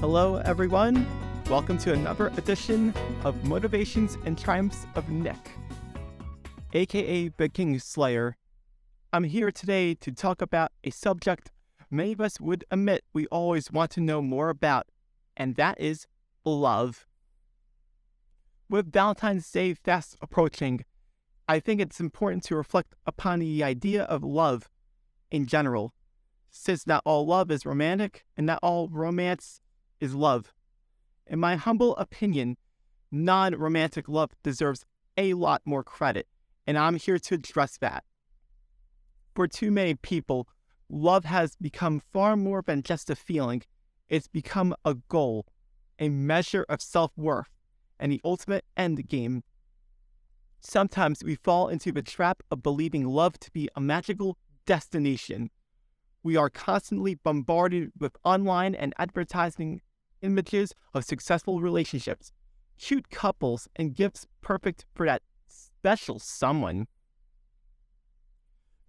Hello, everyone. Welcome to another edition of Motivations and Triumphs of Nick, aka the King Slayer. I'm here today to talk about a subject many of us would admit we always want to know more about, and that is love. With Valentine's Day fast approaching, I think it's important to reflect upon the idea of love in general, since not all love is romantic and not all romance is love. In my humble opinion, non romantic love deserves a lot more credit, and I'm here to address that. For too many people, love has become far more than just a feeling, it's become a goal, a measure of self worth, and the ultimate end game. Sometimes we fall into the trap of believing love to be a magical destination. We are constantly bombarded with online and advertising images of successful relationships, cute couples, and gifts perfect for that special someone.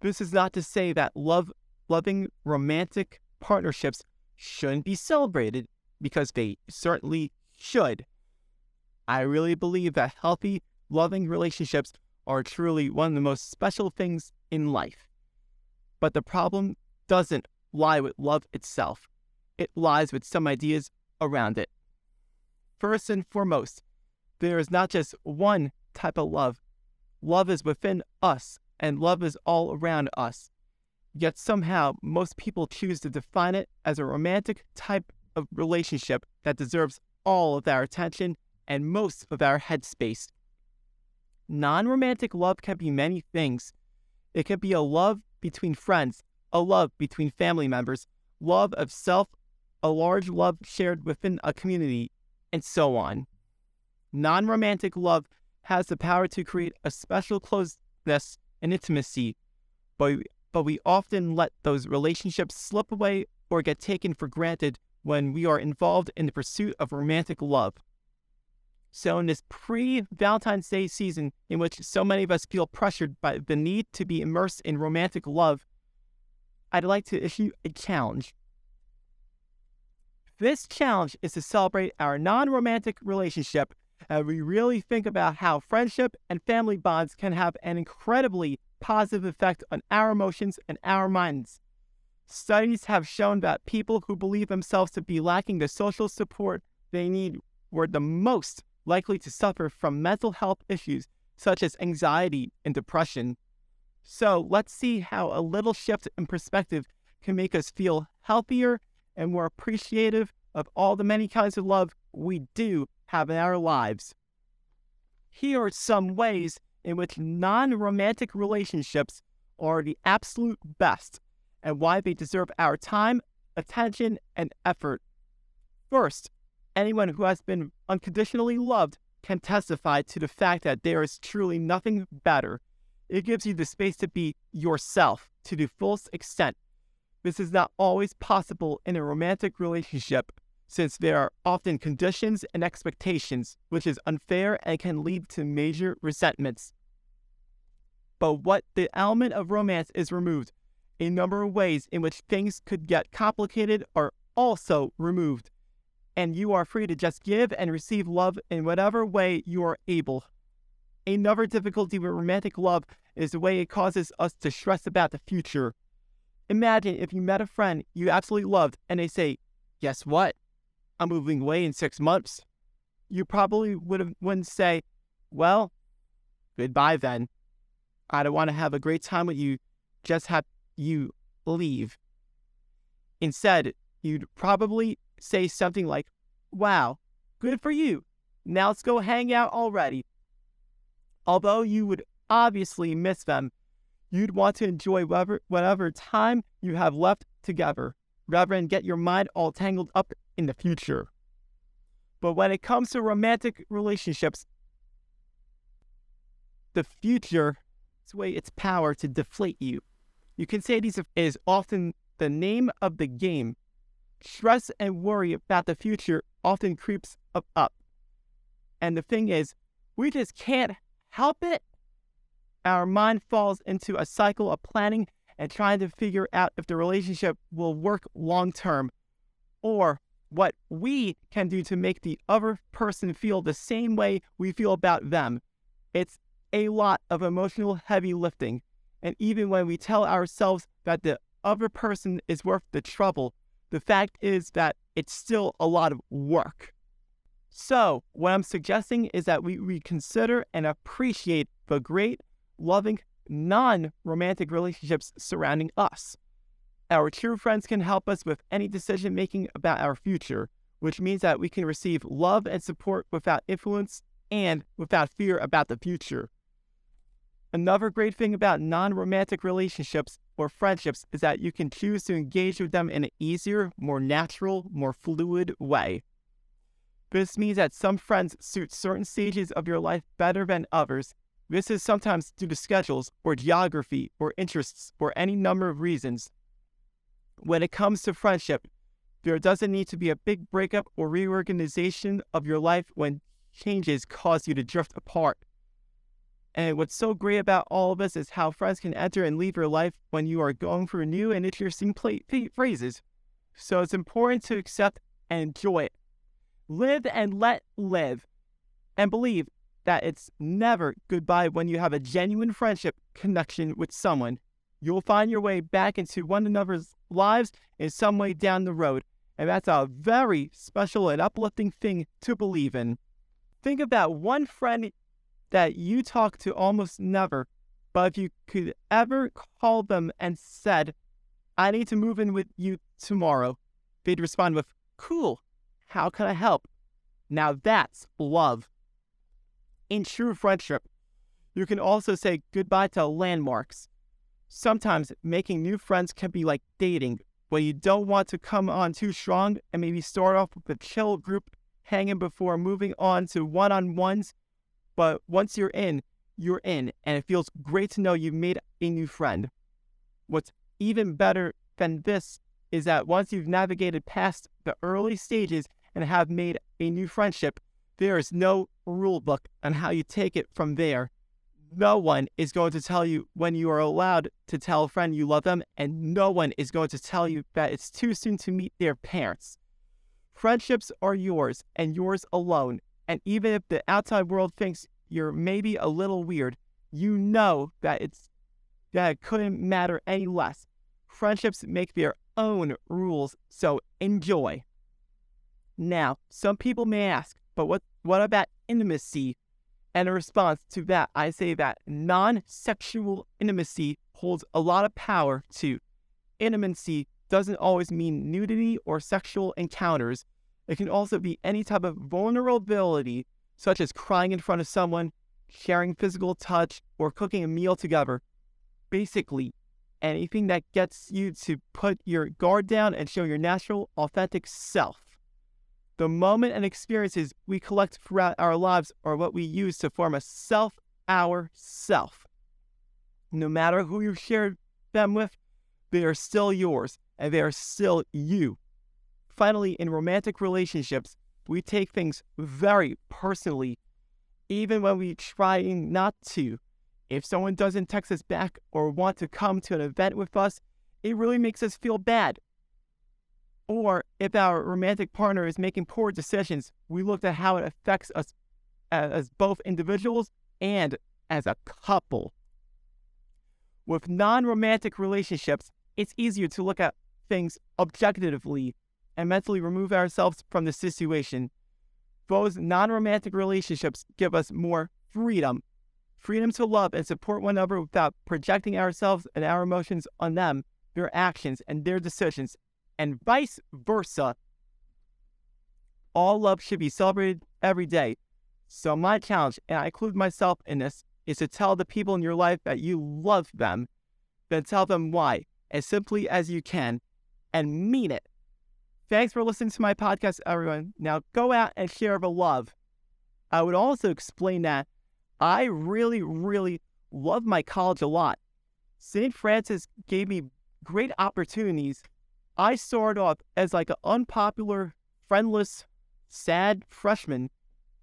This is not to say that love loving romantic partnerships shouldn't be celebrated because they certainly should. I really believe that healthy, loving relationships are truly one of the most special things in life. But the problem doesn't lie with love itself, it lies with some ideas around it. First and foremost, there is not just one type of love. Love is within us, and love is all around us. Yet somehow, most people choose to define it as a romantic type of relationship that deserves all of our attention and most of our headspace. Non romantic love can be many things. It can be a love between friends, a love between family members, love of self a large love shared within a community, and so on. Non romantic love has the power to create a special closeness and intimacy, but, but we often let those relationships slip away or get taken for granted when we are involved in the pursuit of romantic love. So, in this pre Valentine's Day season, in which so many of us feel pressured by the need to be immersed in romantic love, I'd like to issue a challenge. This challenge is to celebrate our non romantic relationship and we really think about how friendship and family bonds can have an incredibly positive effect on our emotions and our minds. Studies have shown that people who believe themselves to be lacking the social support they need were the most likely to suffer from mental health issues such as anxiety and depression. So let's see how a little shift in perspective can make us feel healthier and more appreciative of all the many kinds of love we do have in our lives. Here are some ways in which non romantic relationships are the absolute best and why they deserve our time, attention, and effort. First, anyone who has been unconditionally loved can testify to the fact that there is truly nothing better. It gives you the space to be yourself to the fullest extent this is not always possible in a romantic relationship, since there are often conditions and expectations, which is unfair and can lead to major resentments. But what the element of romance is removed, a number of ways in which things could get complicated are also removed, and you are free to just give and receive love in whatever way you are able. Another difficulty with romantic love is the way it causes us to stress about the future. Imagine if you met a friend you absolutely loved and they say, Guess what? I'm moving away in six months. You probably would have wouldn't say, Well, goodbye then. I don't want to have a great time with you, just have you leave. Instead, you'd probably say something like, Wow, good for you. Now let's go hang out already. Although you would obviously miss them, you'd want to enjoy whatever, whatever time you have left together rather than get your mind all tangled up in the future. But when it comes to romantic relationships, the future way its power to deflate you. You can say this is often the name of the game. Stress and worry about the future often creeps up, up. And the thing is, we just can't help it our mind falls into a cycle of planning and trying to figure out if the relationship will work long term or what we can do to make the other person feel the same way we feel about them. It's a lot of emotional heavy lifting. And even when we tell ourselves that the other person is worth the trouble, the fact is that it's still a lot of work. So, what I'm suggesting is that we reconsider and appreciate the great, loving, non romantic relationships surrounding us. Our true friends can help us with any decision making about our future, which means that we can receive love and support without influence and without fear about the future. Another great thing about non romantic relationships or friendships is that you can choose to engage with them in an easier, more natural, more fluid way. This means that some friends suit certain stages of your life better than others. This is sometimes due to schedules, or geography, or interests, or any number of reasons. When it comes to friendship, there doesn't need to be a big breakup or reorganization of your life when changes cause you to drift apart. And what's so great about all of this is how friends can enter and leave your life when you are going through new and interesting play- phrases. So it's important to accept and enjoy it. Live and let live. And believe that it's never goodbye when you have a genuine friendship connection with someone. You'll find your way back into one another's lives in some way down the road. And that's a very special and uplifting thing to believe in. Think about one friend that you talk to almost never, but if you could ever call them and said, I need to move in with you tomorrow, they'd respond with, Cool, how can I help? Now that's love. In true friendship, you can also say goodbye to landmarks. Sometimes making new friends can be like dating, where you don't want to come on too strong and maybe start off with a chill group hanging before moving on to one on ones. But once you're in, you're in, and it feels great to know you've made a new friend. What's even better than this is that once you've navigated past the early stages and have made a new friendship, there is no rule book on how you take it from there. No one is going to tell you when you are allowed to tell a friend you love them, and no one is going to tell you that it's too soon to meet their parents. Friendships are yours and yours alone, and even if the outside world thinks you're maybe a little weird, you know that it's that it couldn't matter any less. Friendships make their own rules, so enjoy. Now, some people may ask, but what, what about intimacy? And in response to that, I say that non sexual intimacy holds a lot of power too. Intimacy doesn't always mean nudity or sexual encounters. It can also be any type of vulnerability, such as crying in front of someone, sharing physical touch, or cooking a meal together. Basically, anything that gets you to put your guard down and show your natural, authentic self. The moment and experiences we collect throughout our lives are what we use to form a self, our self. No matter who you shared them with, they are still yours and they are still you. Finally, in romantic relationships, we take things very personally, even when we try not to. If someone doesn't text us back or want to come to an event with us, it really makes us feel bad or if our romantic partner is making poor decisions, we look at how it affects us as both individuals and as a couple. With non romantic relationships, it's easier to look at things objectively and mentally remove ourselves from the situation. Those non romantic relationships give us more freedom freedom to love and support one another without projecting ourselves and our emotions on them, their actions, and their decisions, and vice versa. All love should be celebrated every day. So, my challenge, and I include myself in this, is to tell the people in your life that you love them, then tell them why as simply as you can and mean it. Thanks for listening to my podcast, everyone. Now go out and share the love. I would also explain that I really, really love my college a lot. St. Francis gave me great opportunities I started off as like an unpopular, friendless, sad freshman,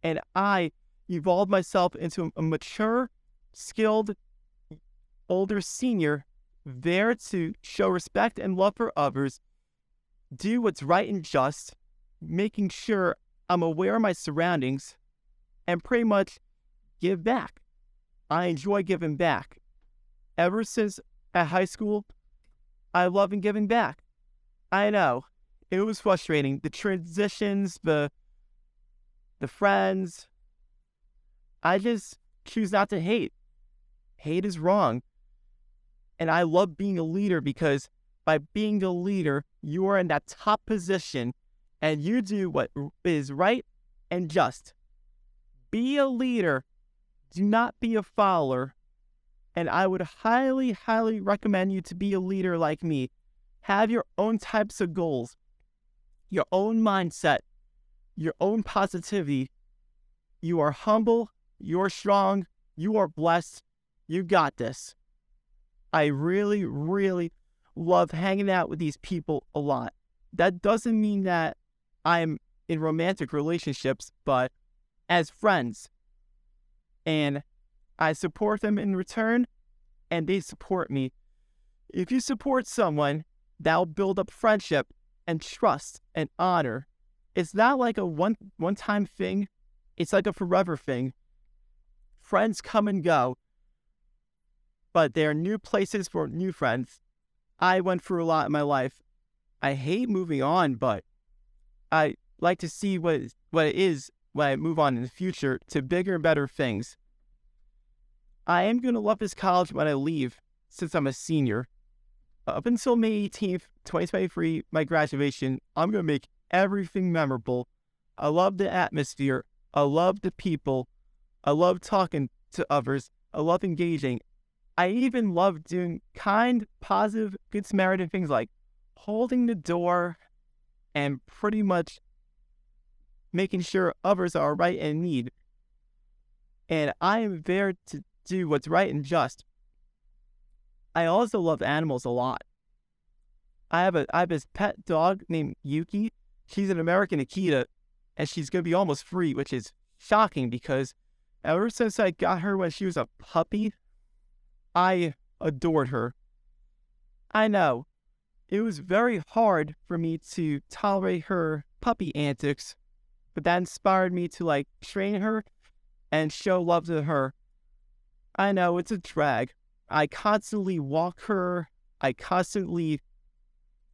and I evolved myself into a mature, skilled, older senior there to show respect and love for others, do what's right and just, making sure I'm aware of my surroundings and pretty much give back. I enjoy giving back. Ever since at high school, I love giving back. I know it was frustrating. The transitions, the the friends. I just choose not to hate. Hate is wrong. And I love being a leader because by being a leader, you are in that top position and you do what is right and just. Be a leader, do not be a follower. And I would highly, highly recommend you to be a leader like me. Have your own types of goals, your own mindset, your own positivity. You are humble, you're strong, you are blessed, you got this. I really, really love hanging out with these people a lot. That doesn't mean that I'm in romantic relationships, but as friends. And I support them in return, and they support me. If you support someone, that'll build up friendship and trust and honor. It's not like a one one time thing, it's like a forever thing. Friends come and go, but there are new places for new friends. I went through a lot in my life. I hate moving on, but I like to see what what it is when I move on in the future to bigger and better things. I am going to love this college when I leave since I'm a senior. Up until May 18th, 2023, my graduation, I'm going to make everything memorable. I love the atmosphere. I love the people. I love talking to others. I love engaging. I even love doing kind, positive, good Samaritan things like holding the door and pretty much making sure others are right and in need. And I am there to do what's right and just. I also love animals a lot. I have a I have this pet dog named Yuki. She's an American Akita, and she's gonna be almost free, which is shocking because ever since I got her when she was a puppy, I adored her. I know. It was very hard for me to tolerate her puppy antics, but that inspired me to like train her and show love to her. I know it's a drag. I constantly walk her. I constantly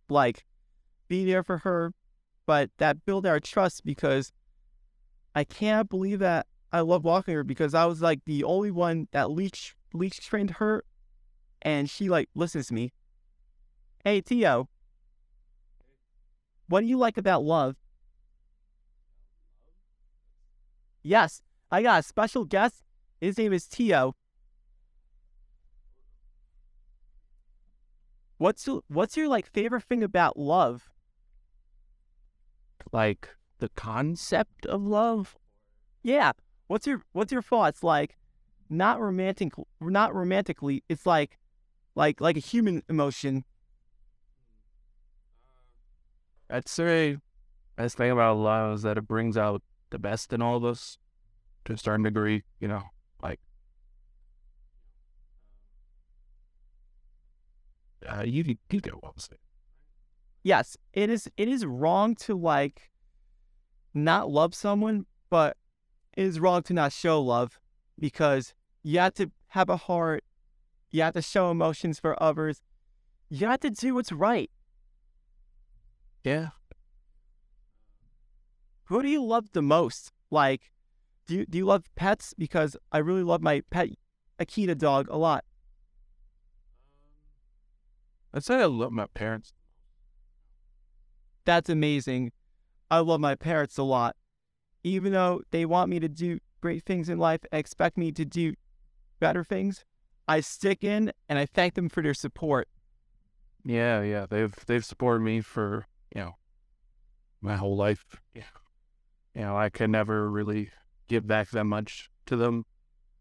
like be there for her, but that built our trust because I can't believe that I love walking her because I was like the only one that leech leech trained her, and she like listens to me. Hey Tio, what do you like about love? Yes, I got a special guest. His name is Tio. What's your, what's your like favorite thing about love? Like the concept of love? Yeah. What's your what's your thoughts like not romantic not romantically it's like like like a human emotion i'd say best thing about love is that it brings out the best in all of us to a certain degree you know like uh, you you get what i'm saying yes it is it is wrong to like not love someone but it is wrong to not show love because you have to have a heart. You have to show emotions for others. You have to do what's right. Yeah. Who do you love the most? Like, do you, do you love pets? Because I really love my pet Akita dog a lot. I'd say I love my parents. That's amazing. I love my parents a lot. Even though they want me to do great things in life, expect me to do better things, I stick in and I thank them for their support. Yeah, yeah, they've they've supported me for you know my whole life. Yeah, you know I could never really give back that much to them,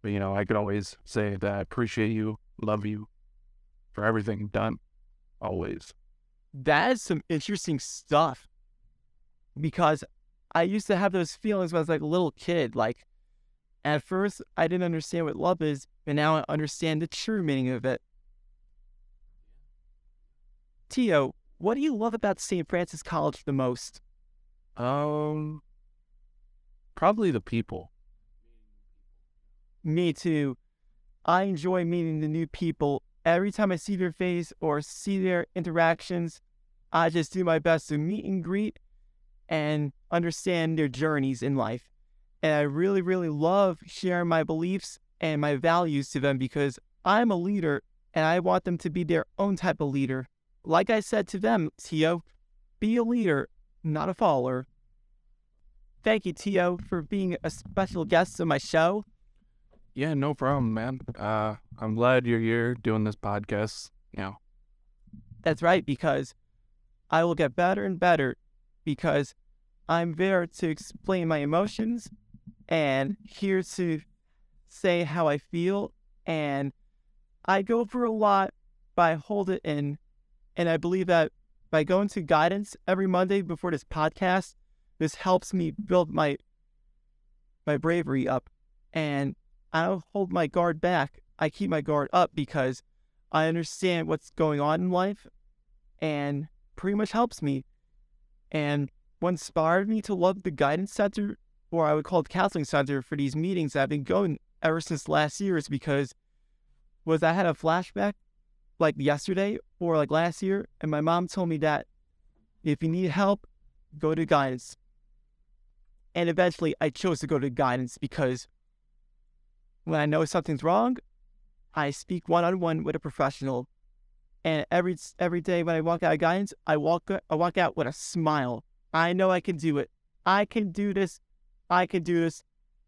but you know I could always say that I appreciate you, love you for everything done, always. That is some interesting stuff because I used to have those feelings when I was like a little kid. Like at first, I didn't understand what love is, but now I understand the true meaning of it. Tio, what do you love about St. Francis College the most? Um, probably the people. Me too. I enjoy meeting the new people. Every time I see their face or see their interactions, I just do my best to meet and greet and understand their journeys in life. And I really, really love sharing my beliefs and my values to them because I'm a leader and I want them to be their own type of leader. Like I said to them, Tio, be a leader, not a follower. Thank you, Tio, for being a special guest on my show. Yeah, no problem, man. Uh, I'm glad you're here doing this podcast. Know, That's right, because I will get better and better because I'm there to explain my emotions and here to say how I feel. And I go through a lot, but I hold it in. And I believe that by going to guidance every Monday before this podcast, this helps me build my my bravery up. And I don't hold my guard back. I keep my guard up because I understand what's going on in life and pretty much helps me. And what inspired me to love the guidance center, or I would call it counseling center for these meetings I've been going ever since last year is because was I had a flashback like yesterday or like last year, and my mom told me that if you need help, go to guidance. And eventually I chose to go to guidance because when I know something's wrong, I speak one on one with a professional. And every every day when I walk out of guidance, I walk I walk out with a smile. I know I can do it. I can do this. I can do this.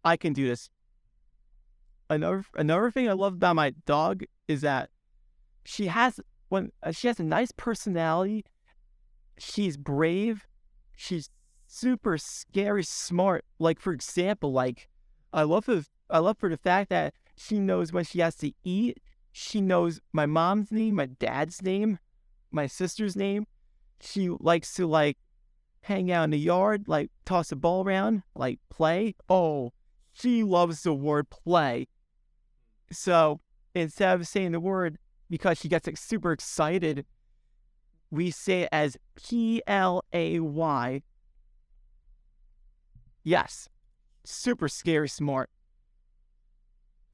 I can do this. Another another thing I love about my dog is that she has when uh, she has a nice personality. She's brave. She's super scary smart. Like for example, like I love the I love for the fact that she knows when she has to eat. She knows my mom's name, my dad's name, my sister's name. She likes to like hang out in the yard, like toss a ball around, like play. Oh, she loves the word play. So instead of saying the word because she gets like, super excited, we say it as P L A Y. Yes, super scary smart.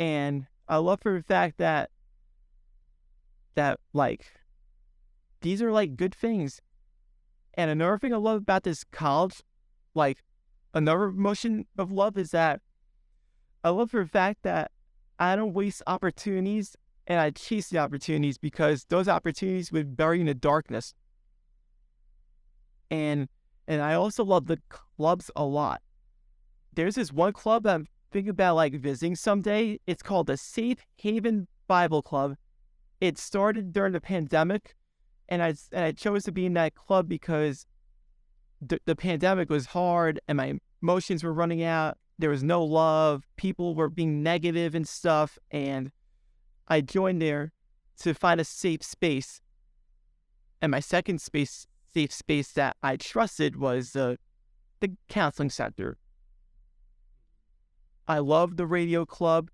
And I love for the fact that that like these are like good things. And another thing I love about this college, like another emotion of love is that I love for the fact that I don't waste opportunities and I chase the opportunities because those opportunities would bury in the darkness. And and I also love the clubs a lot. There's this one club that I'm about like visiting someday. It's called the Safe Haven Bible Club. It started during the pandemic, and I and I chose to be in that club because the, the pandemic was hard and my emotions were running out. There was no love. People were being negative and stuff, and I joined there to find a safe space. And my second space, safe space that I trusted was uh, the counseling center. I love the radio club.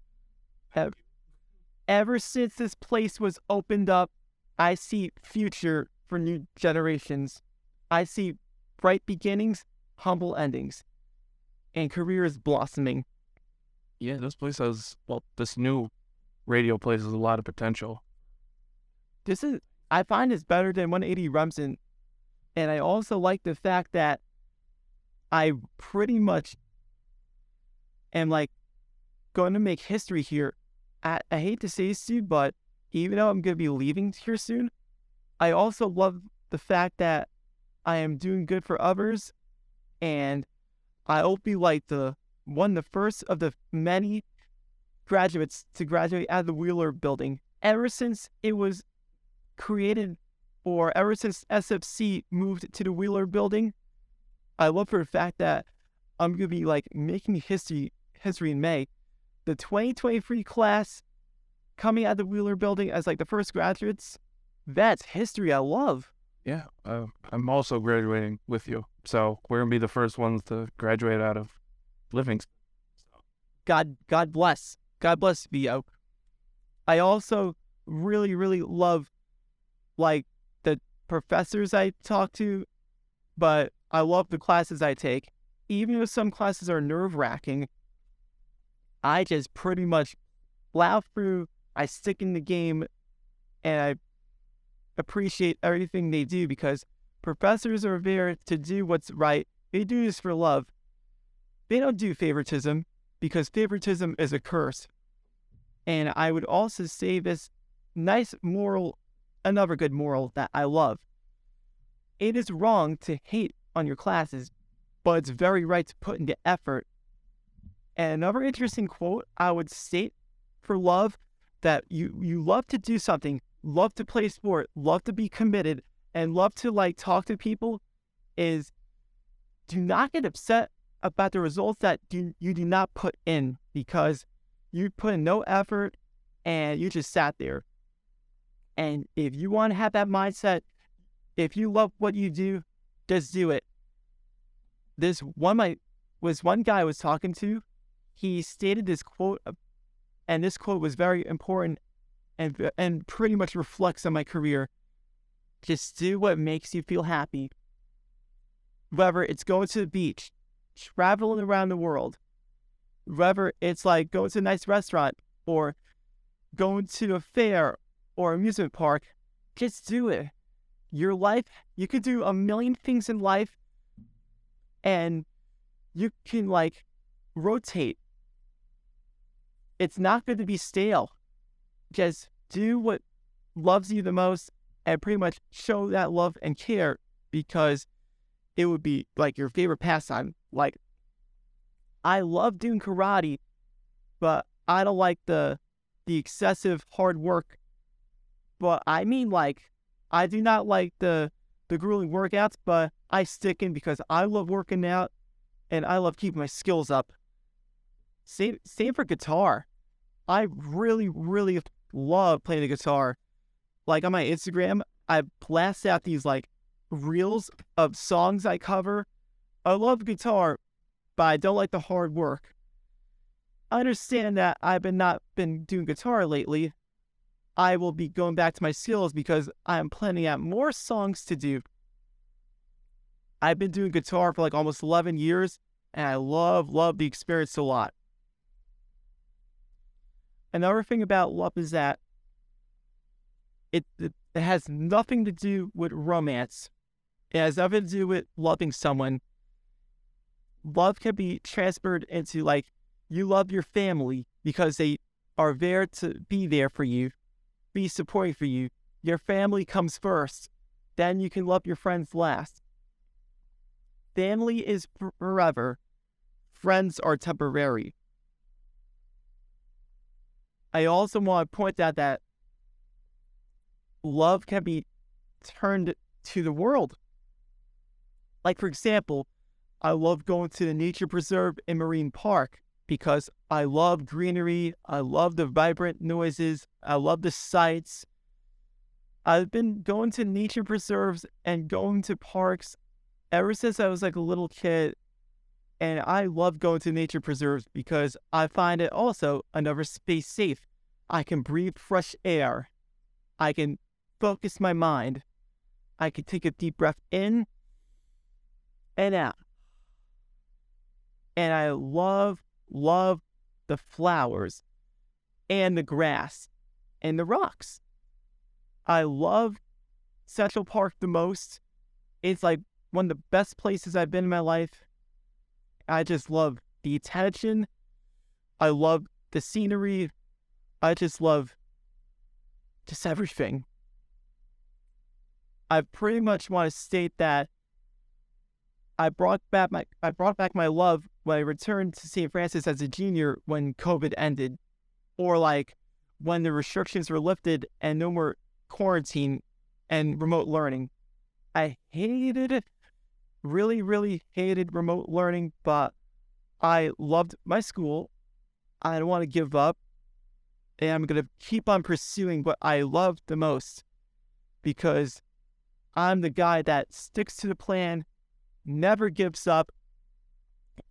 Ever, since this place was opened up, I see future for new generations. I see bright beginnings, humble endings, and careers blossoming. yeah, this place has well, this new radio place has a lot of potential. This is I find it's better than 180 Remsen, and I also like the fact that I pretty much am like going to make history here. I, I hate to say this to you, but even though I'm going to be leaving here soon, I also love the fact that I am doing good for others, and I will be like the one, the first of the many graduates to graduate out of the Wheeler building ever since it was created or ever since SFC moved to the Wheeler building. I love for the fact that I'm gonna be like making history history in May. The 2023 class coming out of the Wheeler building as like the first graduates, that's history I love. Yeah, uh, I'm also graduating with you, so we're gonna be the first ones to graduate out of Livingston. God God bless. God bless VO. I also really, really love like the professors I talk to, but I love the classes I take. Even if some classes are nerve wracking, I just pretty much plow through, I stick in the game, and I appreciate everything they do because professors are there to do what's right. They do this for love. They don't do favoritism because favoritism is a curse. And I would also say this nice moral, another good moral that I love. It is wrong to hate on your classes, but it's very right to put into effort. And another interesting quote I would state for love that you you love to do something, love to play sport, love to be committed, and love to like talk to people is do not get upset about the results that do, you do not put in because you put in no effort and you just sat there. And if you want to have that mindset, if you love what you do, just do it. This one my was one guy I was talking to. He stated this quote, uh, and this quote was very important and and pretty much reflects on my career. Just do what makes you feel happy. Whether it's going to the beach, traveling around the world, whether it's like going to a nice restaurant or going to a fair or amusement park, just do it. Your life, you could do a million things in life and you can like rotate. It's not going to be stale. Just do what loves you the most and pretty much show that love and care because it would be like your favorite pastime. Like, I love doing karate, but I don't like the the excessive hard work. But I mean, like, I do not like the the grueling workouts, but I stick in because I love working out and I love keeping my skills up. Same same for guitar. I really, really love playing the guitar. Like on my Instagram, I blast out these like reels of songs I cover. I love guitar, but I don't like the hard work. I understand that I've been not been doing guitar lately. I will be going back to my skills because I am planning out more songs to do. I've been doing guitar for like almost 11 years, and I love, love the experience a lot. Another thing about love is that it, it, it has nothing to do with romance. It has nothing to do with loving someone. Love can be transferred into like you love your family because they are there to be there for you, be supporting for you. Your family comes first. Then you can love your friends last. Family is forever. Friends are temporary. I also want to point out that love can be turned to the world. Like, for example, I love going to the nature preserve in Marine Park because I love greenery. I love the vibrant noises. I love the sights. I've been going to nature preserves and going to parks ever since I was like a little kid. And I love going to nature preserves because I find it also another space safe. I can breathe fresh air. I can focus my mind. I can take a deep breath in and out. And I love, love the flowers and the grass and the rocks. I love Central Park the most. It's like one of the best places I've been in my life. I just love the attention. I love the scenery. I just love just everything. I pretty much want to state that I brought back my I brought back my love when I returned to St. Francis as a junior when COVID ended, or like when the restrictions were lifted and no more quarantine and remote learning. I hated it, really, really hated remote learning, but I loved my school. I don't want to give up, and I'm gonna keep on pursuing what I love the most because I'm the guy that sticks to the plan, never gives up,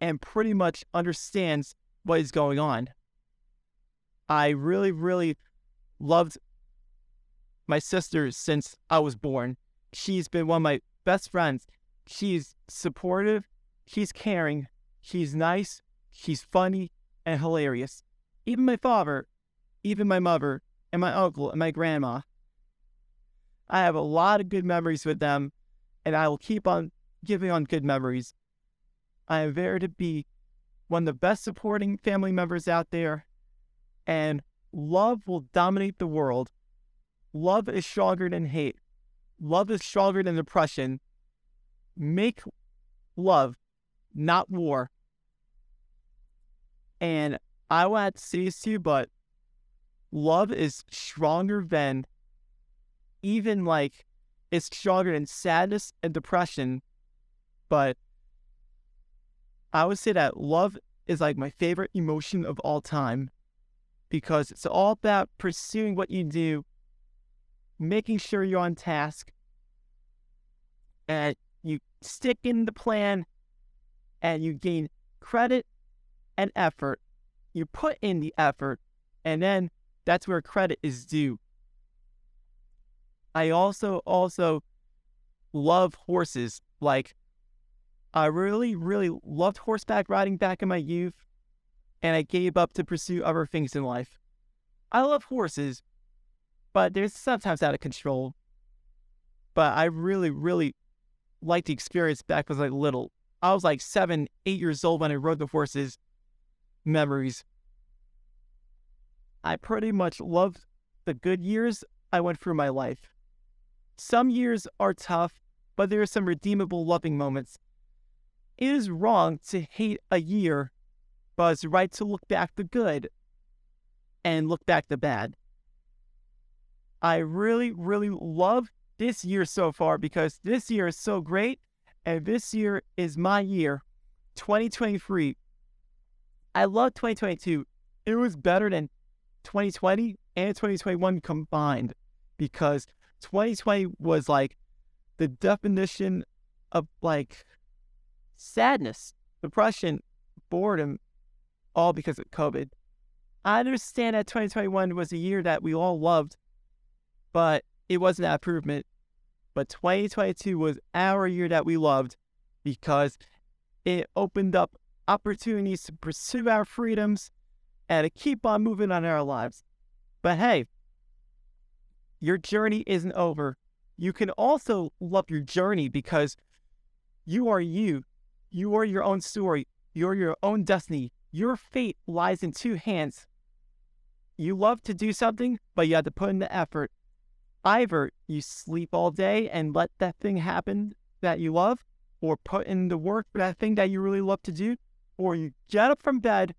and pretty much understands what is going on. I really, really loved my sister since I was born. She's been one of my best friends, She's supportive, she's caring, she's nice, she's funny, and hilarious. Even my father, even my mother, and my uncle and my grandma. I have a lot of good memories with them, and I will keep on giving on good memories. I am there to be one of the best supporting family members out there, and love will dominate the world. Love is stronger than hate. Love is stronger than depression. Make love, not war. And I want to say this to you, but love is stronger than even like it's stronger than sadness and depression. But I would say that love is like my favorite emotion of all time because it's all about pursuing what you do, making sure you're on task, and you stick in the plan and you gain credit and effort. You put in the effort, and then that's where credit is due. I also also love horses. Like I really, really loved horseback riding back in my youth, and I gave up to pursue other things in life. I love horses, but they're sometimes out of control. But I really, really like the experience back when I was like little. I was like seven, eight years old when I rode the horses. Memories. I pretty much loved the good years I went through my life. Some years are tough, but there are some redeemable loving moments. It is wrong to hate a year, but it's right to look back the good and look back the bad. I really, really love this year so far because this year is so great, and this year is my year, 2023. I love 2022. It was better than 2020 and 2021 combined because 2020 was like the definition of like sadness, depression, boredom, all because of COVID. I understand that 2021 was a year that we all loved, but it wasn't that improvement. But 2022 was our year that we loved because it opened up opportunities to pursue our freedoms and to keep on moving on our lives. But hey, your journey isn't over. You can also love your journey because you are you. You are your own story. You're your own destiny. Your fate lies in two hands. You love to do something, but you have to put in the effort. Either you sleep all day and let that thing happen that you love, or put in the work for that thing that you really love to do, or you get up from bed,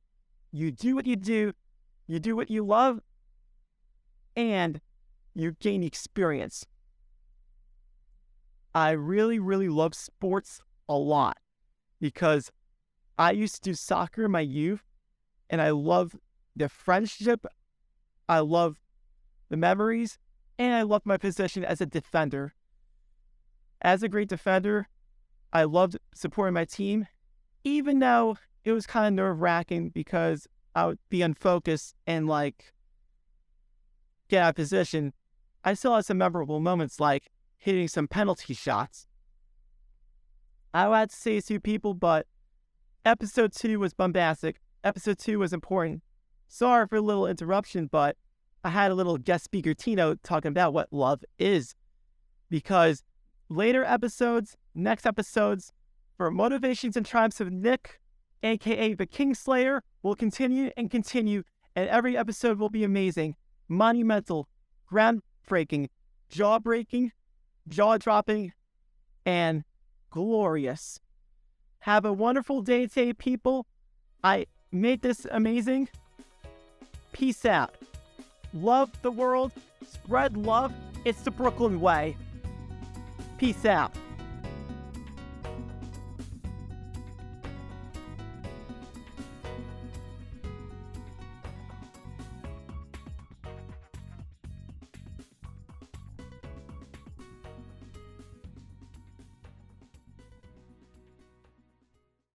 you do what you do, you do what you love, and you gain experience. I really, really love sports a lot because I used to do soccer in my youth and I love the friendship. I love the memories and I loved my position as a defender. As a great defender, I loved supporting my team, even though it was kind of nerve wracking because I would be unfocused and like get out of position. I still had some memorable moments like hitting some penalty shots. I would have to say to people, but episode two was bombastic. Episode two was important. Sorry for a little interruption, but I had a little guest speaker Tino talking about what love is. Because later episodes, next episodes, for Motivations and Triumphs of Nick, aka the Kingslayer, will continue and continue, and every episode will be amazing, monumental, groundbreaking, jaw breaking, jaw dropping, and glorious. Have a wonderful day today, people. I made this amazing. Peace out love the world, spread love. It's the Brooklyn way. Peace out.